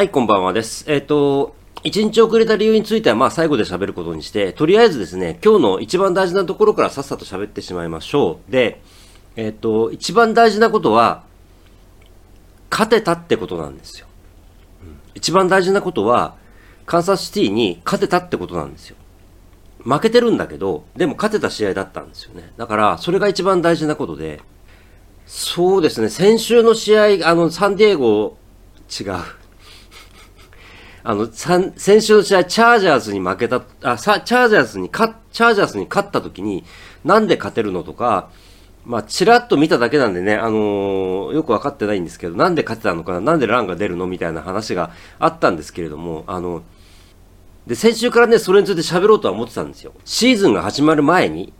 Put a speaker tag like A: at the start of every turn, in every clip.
A: はい、こんばんはです。えっ、と、一日遅れた理由については、まあ最後で喋ることにして、とりあえずですね、今日の一番大事なところからさっさと喋ってしまいましょう。で、えっ、と、一番大事なことは、勝てたってことなんですよ。うん一番大事なことは、カンサスシティに勝てたってことなんですよ。負けてるんだけど、でも勝てた試合だったんですよね。だから、それが一番大事なことで、そうですね、先週の試合、あの、サンディエゴ、違う。あの、先週の試合、チャージャーズに負けた、あ、さ、チャージャーズに勝、チャージャーズに勝った時に、なんで勝てるのとか、まあ、ちらっと見ただけなんでね、あのーよくわかってないんですけど、なんで勝てたのかな、なんでランが出るのみたいな話があったんですけれども、あの、で、先週からね、それについて喋ろうとは思ってたんですよ。シーズンが始まる前に、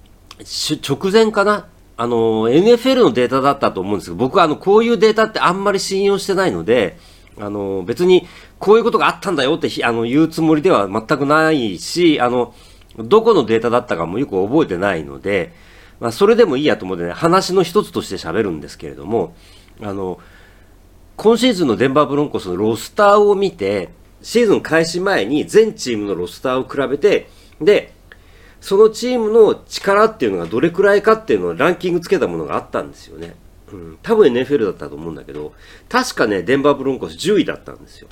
A: し直前かなあの、NFL のデータだったと思うんですけど、僕はあの、こういうデータってあんまり信用してないので、あの、別に、こういうことがあったんだよって、あの、言うつもりでは全くないし、あの、どこのデータだったかもよく覚えてないので、まあ、それでもいいやと思ってね、話の一つとして喋るんですけれども、あの、今シーズンのデンバーブロンコスのロスターを見て、シーズン開始前に全チームのロスターを比べて、で、そのチームの力っていうのがどれくらいかっていうのをランキングつけたものがあったんですよね。うん、多分 NFL だったと思うんだけど、確かね、デンバーブロンコス10位だったんですよ。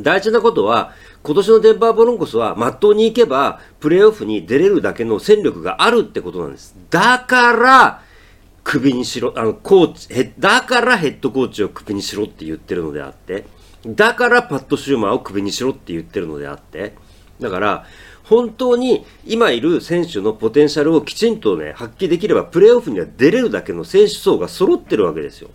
A: 大事なことは、今年のデンバーブロンコスは、まっとうに行けば、プレーオフに出れるだけの戦力があるってことなんです。だから、クビにしろ、あの、コーチ、へだからヘッドコーチをクビにしろって言ってるのであって、だからパット・シューマーをクビにしろって言ってるのであって、だから、本当に今いる選手のポテンシャルをきちんとね、発揮できれば、プレーオフには出れるだけの選手層が揃ってるわけですよ。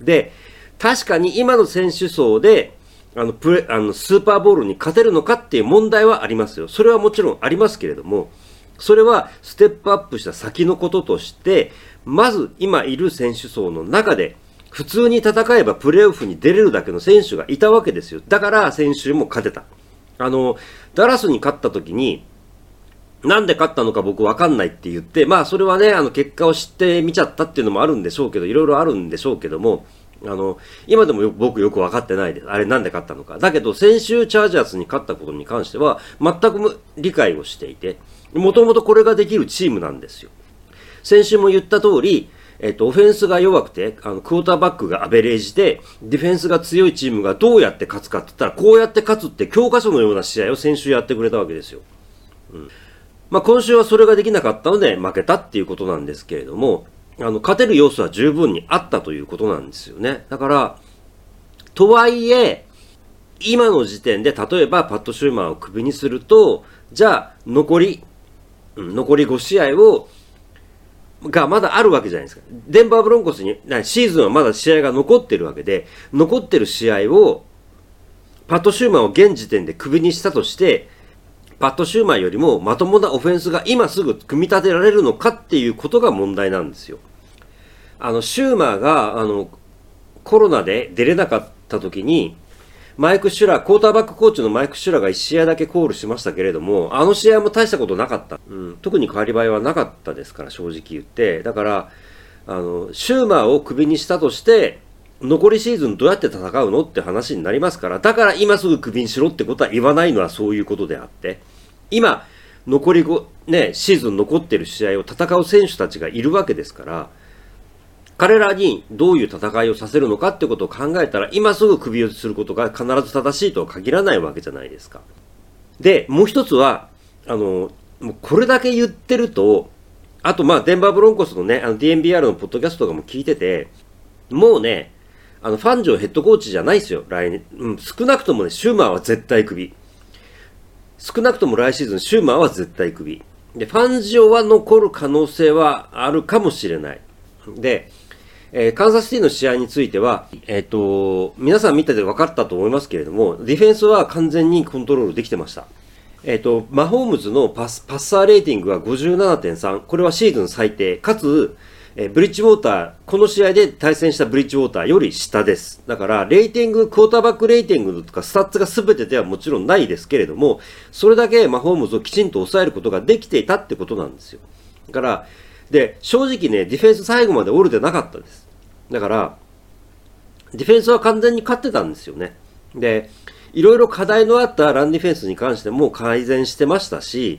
A: で、確かに今の選手層で、あの、プレ、あの、スーパーボールに勝てるのかっていう問題はありますよ。それはもちろんありますけれども、それはステップアップした先のこととして、まず今いる選手層の中で、普通に戦えばプレーオフに出れるだけの選手がいたわけですよ。だから選手も勝てた。あの、ダラスに勝った時に、なんで勝ったのか僕わかんないって言って、まあそれはね、あの結果を知ってみちゃったっていうのもあるんでしょうけど、いろいろあるんでしょうけども、あの、今でもよ僕よくわかってないです。あれなんで勝ったのか。だけど先週チャージャースに勝ったことに関しては、全く理解をしていて、もともとこれができるチームなんですよ。先週も言った通り、えっと、オフェンスが弱くて、あの、クォーターバックがアベレージで、ディフェンスが強いチームがどうやって勝つかって言ったら、こうやって勝つって教科書のような試合を先週やってくれたわけですよ。うんまあ、今週はそれができなかったので負けたっていうことなんですけれども、あの、勝てる要素は十分にあったということなんですよね。だから、とはいえ、今の時点で、例えばパット・シューマーをクビにすると、じゃあ、残り、残り5試合を、がまだあるわけじゃないですか。デンバーブロンコスに、シーズンはまだ試合が残ってるわけで、残ってる試合を、パット・シューマーを現時点でクビにしたとして、パット・シューマーよりもまともなオフェンスが今すぐ組み立てられるのかっていうことが問題なんですよ。あの、シューマーが、あの、コロナで出れなかった時に、マイク・シュラー、クォーターバックコーチのマイク・シュラーが1試合だけコールしましたけれども、あの試合も大したことなかった。うん、特に変わり映えはなかったですから、正直言って。だから、あの、シューマーをクビにしたとして、残りシーズンどうやって戦うのって話になりますから、だから今すぐクビにしろってことは言わないのはそういうことであって、今、残り5、ね、シーズン残ってる試合を戦う選手たちがいるわけですから、彼らにどういう戦いをさせるのかってことを考えたら、今すぐ首をすることが必ず正しいとは限らないわけじゃないですか。で、もう一つは、あの、もうこれだけ言ってると、あとまあ、デンバーブロンコスのね、あの DNBR のポッドキャストとかも聞いてて、もうね、あの、ファンジョヘッドコーチじゃないですよ、来年。うん、少なくともね、シューマーは絶対クビ。少なくとも来シーズン、シューマーは絶対クビ。で、ファンジオは残る可能性はあるかもしれない。で、えーカンザスシティの試合については、えっ、と、皆さん見てて分かったと思いますけれども、ディフェンスは完全にコントロールできてました。えっ、と、マホームズのパス、パッサーレーティングは57.3。これはシーズン最低。かつ、えーブリッジウォーター、この試合で対戦したブリッジウォーターより下です。だから、レーティング、クォーターバックレーティングとかスタッツが全てではもちろんないですけれども、それだけマホームズをきちんと抑えることができていたってことなんですよ。だから、で、正直ね、ディフェンス最後まで折れてなかったです。だから、ディフェンスは完全に勝ってたんですよね。で、いろいろ課題のあったランディフェンスに関しても改善してましたし、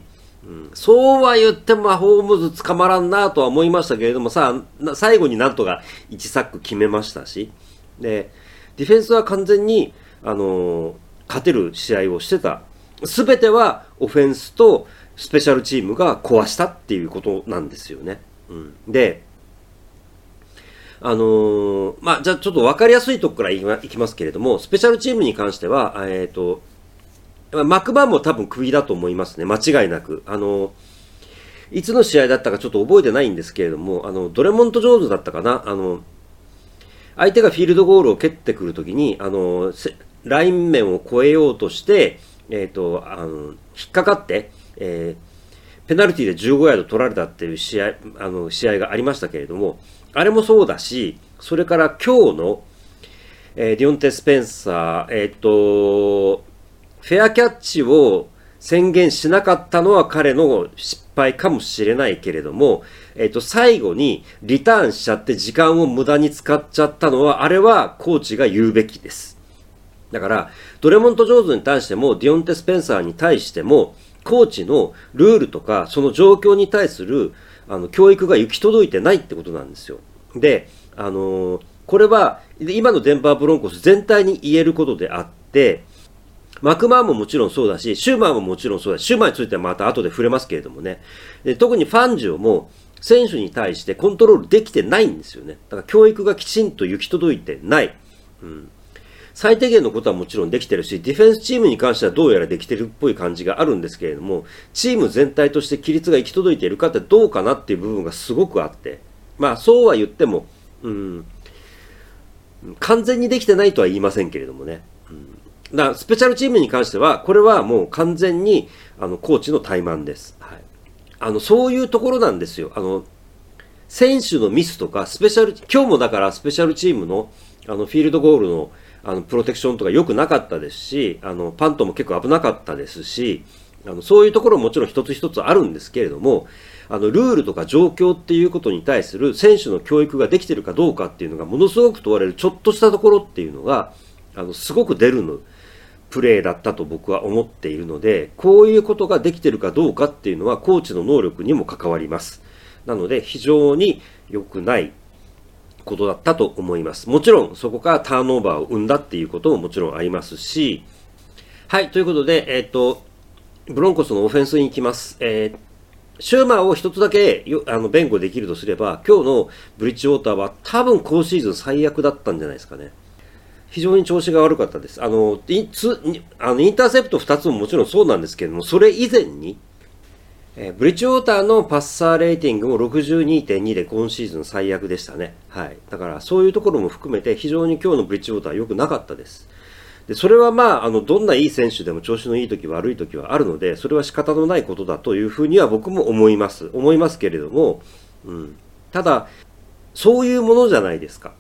A: そうは言ってもホームズ捕まらんなとは思いましたけれどもさ、最後になんとか1サック決めましたし、で、ディフェンスは完全に、あのー、勝てる試合をしてた。すべてはオフェンスとスペシャルチームが壊したっていうことなんですよね。うん、で、あのー、まあ、じゃあちょっと分かりやすいとこからいきますけれども、スペシャルチームに関しては、えっ、ー、と、マクバンも多分クビだと思いますね。間違いなく。あの、いつの試合だったかちょっと覚えてないんですけれども、あの、ドレモント・ジョーズだったかな。あの、相手がフィールドゴールを蹴ってくるときに、あの、ライン面を越えようとして、えっ、ー、と、あの、引っかかって、えー、ペナルティで15ヤード取られたっていう試合、あの、試合がありましたけれども、あれもそうだし、それから今日の、えー、ディオンテ・スペンサー、えっ、と、フェアキャッチを宣言しなかったのは彼の失敗かもしれないけれども、えっ、と、最後にリターンしちゃって時間を無駄に使っちゃったのは、あれはコーチが言うべきです。だから、ドレモント・ジョーズに対しても、ディオンテ・スペンサーに対しても、コーチのルールとか、その状況に対する、あの、教育が行き届いてないってことなんですよ。で、あのー、これは、今のデンバー・ブロンコス全体に言えることであって、マクマーももちろんそうだし、シューマーももちろんそうだし、シューマーについてはまた後で触れますけれどもね。で特にファンジオも選手に対してコントロールできてないんですよね。だから教育がきちんと行き届いてない。うん。最低限のことはもちろんできてるし、ディフェンスチームに関してはどうやらできてるっぽい感じがあるんですけれども、チーム全体として規律が行き届いているかってどうかなっていう部分がすごくあって、まあそうは言っても、うん、完全にできてないとは言いませんけれどもね。うんだからスペシャルチームに関しては、これはもう完全に、あの、コーチの怠慢です。はい。あの、そういうところなんですよ。あの、選手のミスとか、スペシャル、今日もだからスペシャルチームの、あの、フィールドゴールの、あの、プロテクションとか良くなかったですし、あの、パントも結構危なかったですし、あの、そういうところももちろん一つ一つあるんですけれども、あの、ルールとか状況っていうことに対する選手の教育ができてるかどうかっていうのがものすごく問われるちょっとしたところっていうのが、あの、すごく出るの、プレーだったと僕は思っているので、こういうことができてるかどうかっていうのはコーチの能力にも関わります。なので非常に良くないことだったと思います。もちろんそこからターンオーバーを生んだっていうことももちろんありますし、はい、ということで、えっ、ー、と、ブロンコスのオフェンスに行きます。えーシューマーを一つだけあの弁護できるとすれば、今日のブリッジウォーターは多分今シーズン最悪だったんじゃないですかね。非常に調子が悪かったです。あの、インツあのインターセプト2つももちろんそうなんですけれども、それ以前に、えー、ブリッジウォーターのパッサーレーティングも62.2で今シーズン最悪でしたね。はい。だからそういうところも含めて非常に今日のブリッジウォーターは良くなかったです。で、それはまあ、あの、どんないい選手でも調子のいい時悪い時はあるので、それは仕方のないことだというふうには僕も思います。思いますけれども、うん。ただ、そういうものじゃないですか。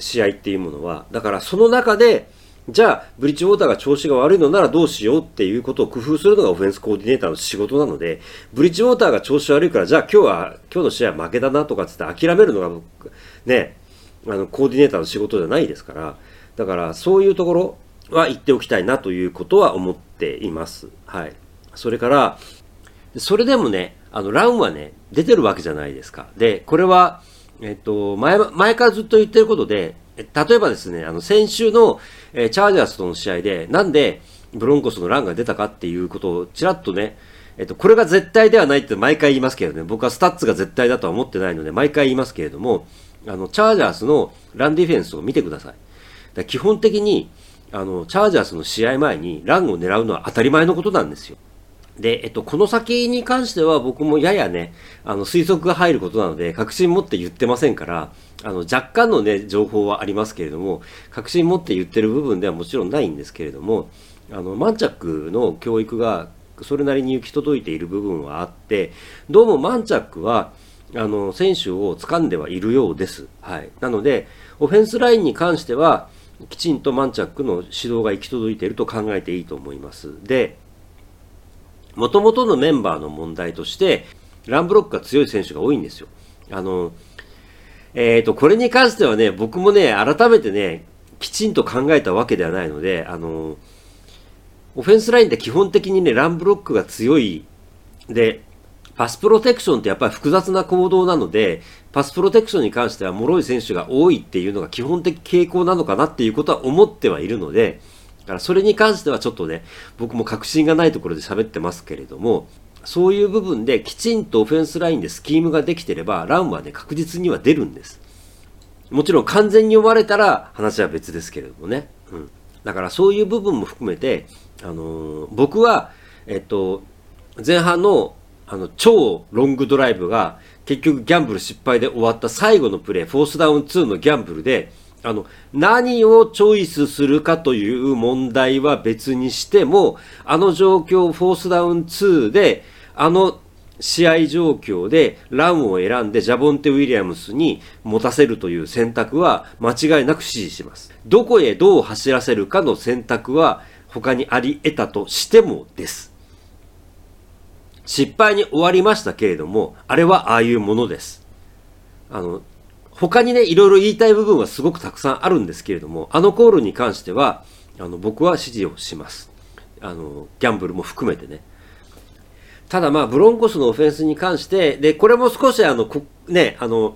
A: 試合っていうものは。だからその中で、じゃあ、ブリッジウォーターが調子が悪いのならどうしようっていうことを工夫するのがオフェンスコーディネーターの仕事なので、ブリッジウォーターが調子悪いから、じゃあ今日は、今日の試合は負けだなとかつって諦めるのが、ね、あの、コーディネーターの仕事じゃないですから、だからそういうところは言っておきたいなということは思っています。はい。それから、それでもね、あの、ランはね、出てるわけじゃないですか。で、これは、えっと、前、前からずっと言ってることで、例えばですね、あの、先週の、えー、チャージャースとの試合で、なんで、ブロンコスのランが出たかっていうことを、ちらっとね、えっと、これが絶対ではないって毎回言いますけどね、僕はスタッツが絶対だとは思ってないので、毎回言いますけれども、あの、チャージャースのランディフェンスを見てください。基本的に、あの、チャージャースの試合前にランを狙うのは当たり前のことなんですよ。で、えっと、この先に関しては僕もややね、あの、推測が入ることなので、確信持って言ってませんから、あの、若干のね、情報はありますけれども、確信持って言ってる部分ではもちろんないんですけれども、あの、マンチャックの教育がそれなりに行き届いている部分はあって、どうもマンチャックは、あの、選手を掴んではいるようです。はい。なので、オフェンスラインに関しては、きちんとマンチャックの指導が行き届いていると考えていいと思います。で、もともとのメンバーの問題として、ランブロックが強い選手が多いんですよ。あの、えっ、ー、と、これに関してはね、僕もね、改めてね、きちんと考えたわけではないので、あの、オフェンスラインって基本的にね、ランブロックが強い。で、パスプロテクションってやっぱり複雑な行動なので、パスプロテクションに関しては脆い選手が多いっていうのが基本的傾向なのかなっていうことは思ってはいるので、だからそれに関してはちょっとね、僕も確信がないところで喋ってますけれども、そういう部分できちんとオフェンスラインでスキームができてれば、ランはね、確実には出るんです。もちろん完全に読まれたら話は別ですけれどもね。うん。だからそういう部分も含めて、あのー、僕は、えっと、前半のあの超ロングドライブが結局ギャンブル失敗で終わった最後のプレー、フォースダウン2のギャンブルで、あの、何をチョイスするかという問題は別にしても、あの状況、フォースダウン2で、あの試合状況でランを選んでジャボンテ・ウィリアムスに持たせるという選択は間違いなく支持します。どこへどう走らせるかの選択は他にあり得たとしてもです。失敗に終わりましたけれども、あれはああいうものです。あの、他にね、いろいろ言いたい部分はすごくたくさんあるんですけれども、あのコールに関しては、あの、僕は支持をします。あの、ギャンブルも含めてね。ただまあ、ブロンコスのオフェンスに関して、で、これも少しあの、ね、あの、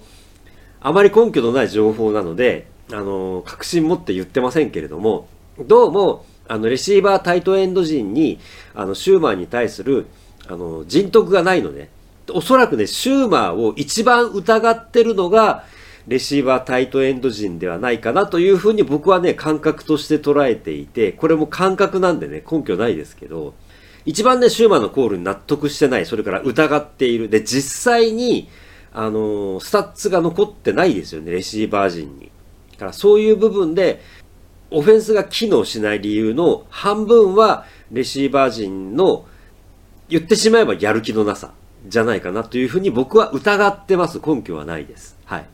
A: あまり根拠のない情報なので、あの、確信持って言ってませんけれども、どうも、あの、レシーバータイトエンド陣に、あの、シューマーに対する、あの、人徳がないのね。おそらくね、シューマーを一番疑ってるのが、レシーバータイトエンド陣ではないかなというふうに僕はね、感覚として捉えていて、これも感覚なんでね、根拠ないですけど、一番ね、シューマンのコールに納得してない、それから疑っている。で、実際に、あのー、スタッツが残ってないですよね、レシーバー陣に。だからそういう部分で、オフェンスが機能しない理由の半分は、レシーバー陣の、言ってしまえばやる気のなさ、じゃないかなというふうに僕は疑ってます。根拠はないです。はい。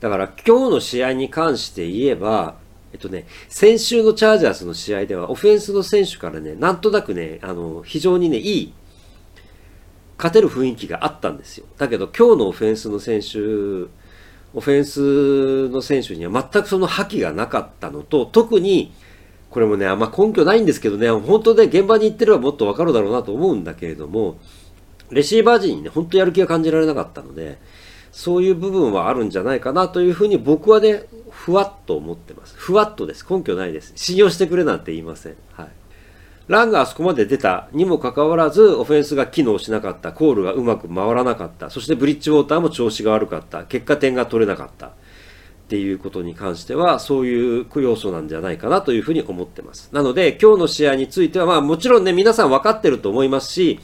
A: だから今日の試合に関して言えば、えっとね、先週のチャージャースの試合では、オフェンスの選手からね、なんとなくね、あの、非常にね、いい、勝てる雰囲気があったんですよ。だけど、今日のオフェンスの選手、オフェンスの選手には全くその覇気がなかったのと、特に、これもね、あんま根拠ないんですけどね、本当ね、現場に行ってればもっとわかるだろうなと思うんだけれども、レシーバー陣にね、本当やる気が感じられなかったので、そういう部分はあるんじゃないかなというふうに僕はね、ふわっと思ってます。ふわっとです。根拠ないです。信用してくれなんて言いません。はい。ランがあそこまで出たにもかかわらず、オフェンスが機能しなかった、コールがうまく回らなかった、そしてブリッジウォーターも調子が悪かった、結果点が取れなかった。っていうことに関しては、そういう要素なんじゃないかなというふうに思ってます。なので、今日の試合については、まあもちろんね、皆さん分かってると思いますし、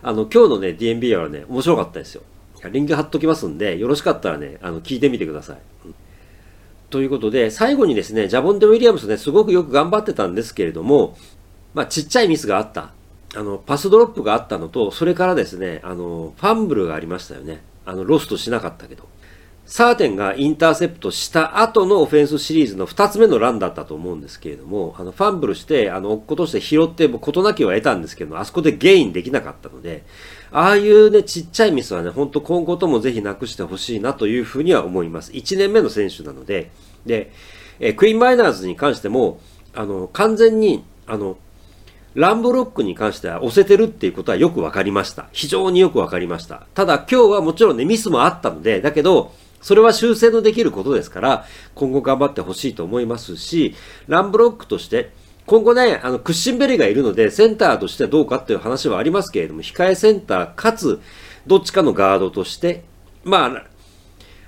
A: あの、今日のね、DNB はね、面白かったですよ。リンク貼っときますんで、よろしかったらね、あの、聞いてみてください。ということで、最後にですね、ジャボンデ・ウィリアムスね、すごくよく頑張ってたんですけれども、まあ、ちっちゃいミスがあった。あの、パスドロップがあったのと、それからですね、あの、ファンブルがありましたよね。あの、ロストしなかったけど。サーテンがインターセプトした後のオフェンスシリーズの2つ目のランだったと思うんですけれども、あの、ファンブルして、あの、落っことして拾っても、事なきは得たんですけど、あそこでゲインできなかったので、ああいうね、ちっちゃいミスはね、ほんと今後ともぜひなくしてほしいなというふうには思います。1年目の選手なので、で、えクイーンマイナーズに関しても、あの、完全に、あの、ランブロックに関しては押せてるっていうことはよくわかりました。非常によくわかりました。ただ今日はもちろんね、ミスもあったので、だけど、それは修正のできることですから、今後頑張ってほしいと思いますし、ランブロックとして、今後ね、あの、クッシンベリーがいるので、センターとしてはどうかっていう話はありますけれども、控えセンターかつ、どっちかのガードとして、まあ、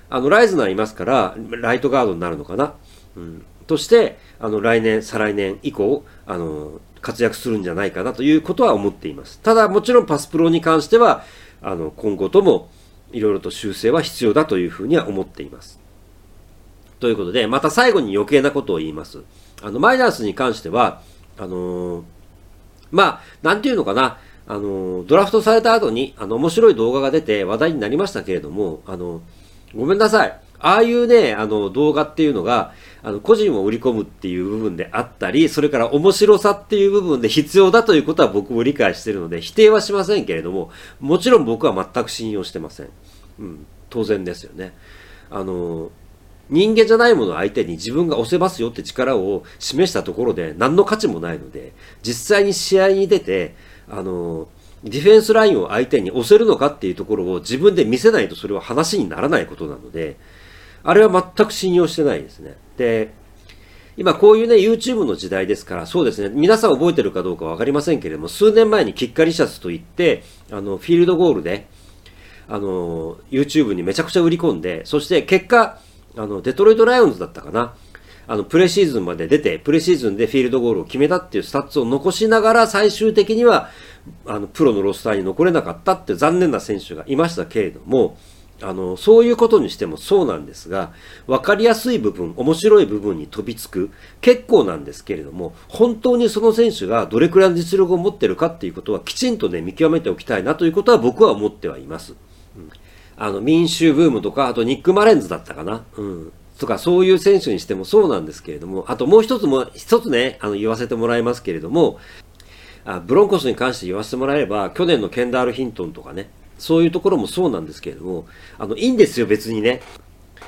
A: あの、ライズナーいますから、ライトガードになるのかな。うん。として、あの、来年、再来年以降、あの、活躍するんじゃないかなということは思っています。ただ、もちろんパスプロに関しては、あの、今後とも、いろいろと修正は必要だというふうには思っています。ということで、また最後に余計なことを言います。あの、マイナースに関しては、あのー、まあ、なんていうのかな、あのー、ドラフトされた後に、あの、面白い動画が出て話題になりましたけれども、あのごめんなさい。ああいうね、あの動画っていうのが、あの個人を売り込むっていう部分であったり、それから面白さっていう部分で必要だということは僕も理解してるので、否定はしませんけれども、もちろん僕は全く信用してません。うん、当然ですよね。あの、人間じゃないものを相手に自分が押せますよって力を示したところで何の価値もないので、実際に試合に出て、あの、ディフェンスラインを相手に押せるのかっていうところを自分で見せないとそれは話にならないことなので、あれは全く信用してないですね。で、今こういうね、YouTube の時代ですから、そうですね、皆さん覚えてるかどうかわかりませんけれども、数年前に Kickalicious といって、あの、フィールドゴールで、あの、YouTube にめちゃくちゃ売り込んで、そして結果、あの、デトロイトライオンズだったかな。あの、プレシーズンまで出て、プレシーズンでフィールドゴールを決めたっていうスタッツを残しながら、最終的には、あの、プロのロスターに残れなかったって残念な選手がいましたけれども、あの、そういうことにしてもそうなんですが、わかりやすい部分、面白い部分に飛びつく、結構なんですけれども、本当にその選手がどれくらいの実力を持ってるかっていうことはきちんとね、見極めておきたいなということは僕は思ってはいます。あの、民衆ブームとか、あとニック・マレンズだったかな。うん。とか、そういう選手にしてもそうなんですけれども、あともう一つも、一つね、あの、言わせてもらいますけれども、あブロンコスに関して言わせてもらえれば、去年のケンダール・ヒントンとかね、そういうところもそうなんですけれども、あの、いいんですよ、別にね。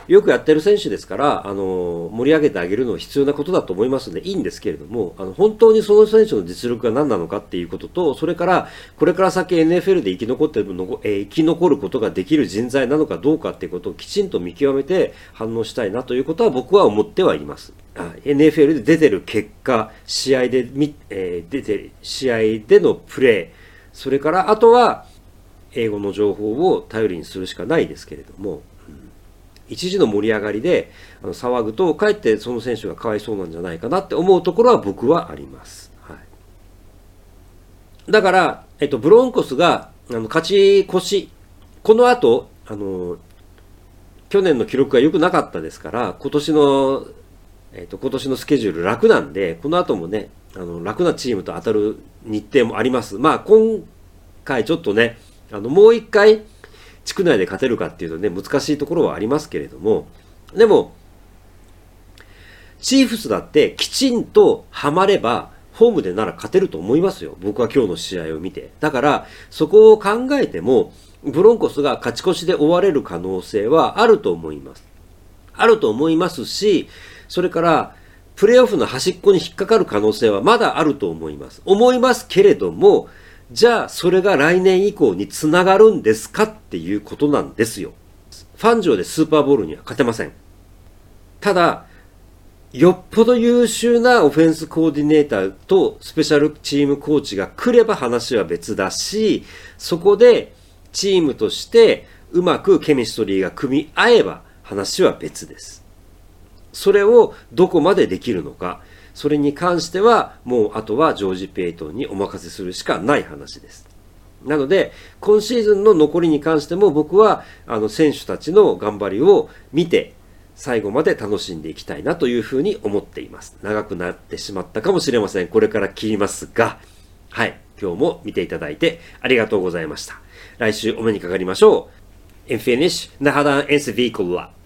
A: よくやってる選手ですから、あの、盛り上げてあげるのは必要なことだと思いますので、いいんですけれども、あの、本当にその選手の実力が何なのかっていうことと、それから、これから先 NFL で生き残ってるの、えー、生き残ることができる人材なのかどうかっていうことをきちんと見極めて反応したいなということは僕は思ってはいます。NFL で出てる結果、試合で、えー、出て、試合でのプレー、それからあとは、英語の情報を頼りにするしかないですけれども、一時の盛り上がりであの騒ぐと、かえってその選手がかわいそうなんじゃないかなって思うところは僕はあります。はい、だから、えっと、ブロンコスがあの勝ち越し、この後、あの、去年の記録が良くなかったですから、今年の、えっと、今年のスケジュール楽なんで、この後もね、あの、楽なチームと当たる日程もあります。まあ、今回ちょっとね、あの、もう一回、地区内で勝てるかっていうとね、難しいところはありますけれども、でも、チーフスだってきちんとハマれば、ホームでなら勝てると思いますよ。僕は今日の試合を見て。だから、そこを考えても、ブロンコスが勝ち越しで終われる可能性はあると思います。あると思いますし、それから、プレーオフの端っこに引っかかる可能性はまだあると思います。思いますけれども、じゃあそれが来年以降につながるんですかっていうことなんですよ。ファン上でスーパーボールには勝てません。ただ、よっぽど優秀なオフェンスコーディネーターとスペシャルチームコーチが来れば話は別だし、そこでチームとしてうまくケミストリーが組み合えば話は別です。それをどこまでできるのか。それに関しては、もうあとはジョージ・ペイトンにお任せするしかない話です。なので、今シーズンの残りに関しても僕は、あの、選手たちの頑張りを見て、最後まで楽しんでいきたいなというふうに思っています。長くなってしまったかもしれません。これから切りますが、はい。今日も見ていただいてありがとうございました。来週お目にかかりましょう。Infinish, nahadan en s v i c u l a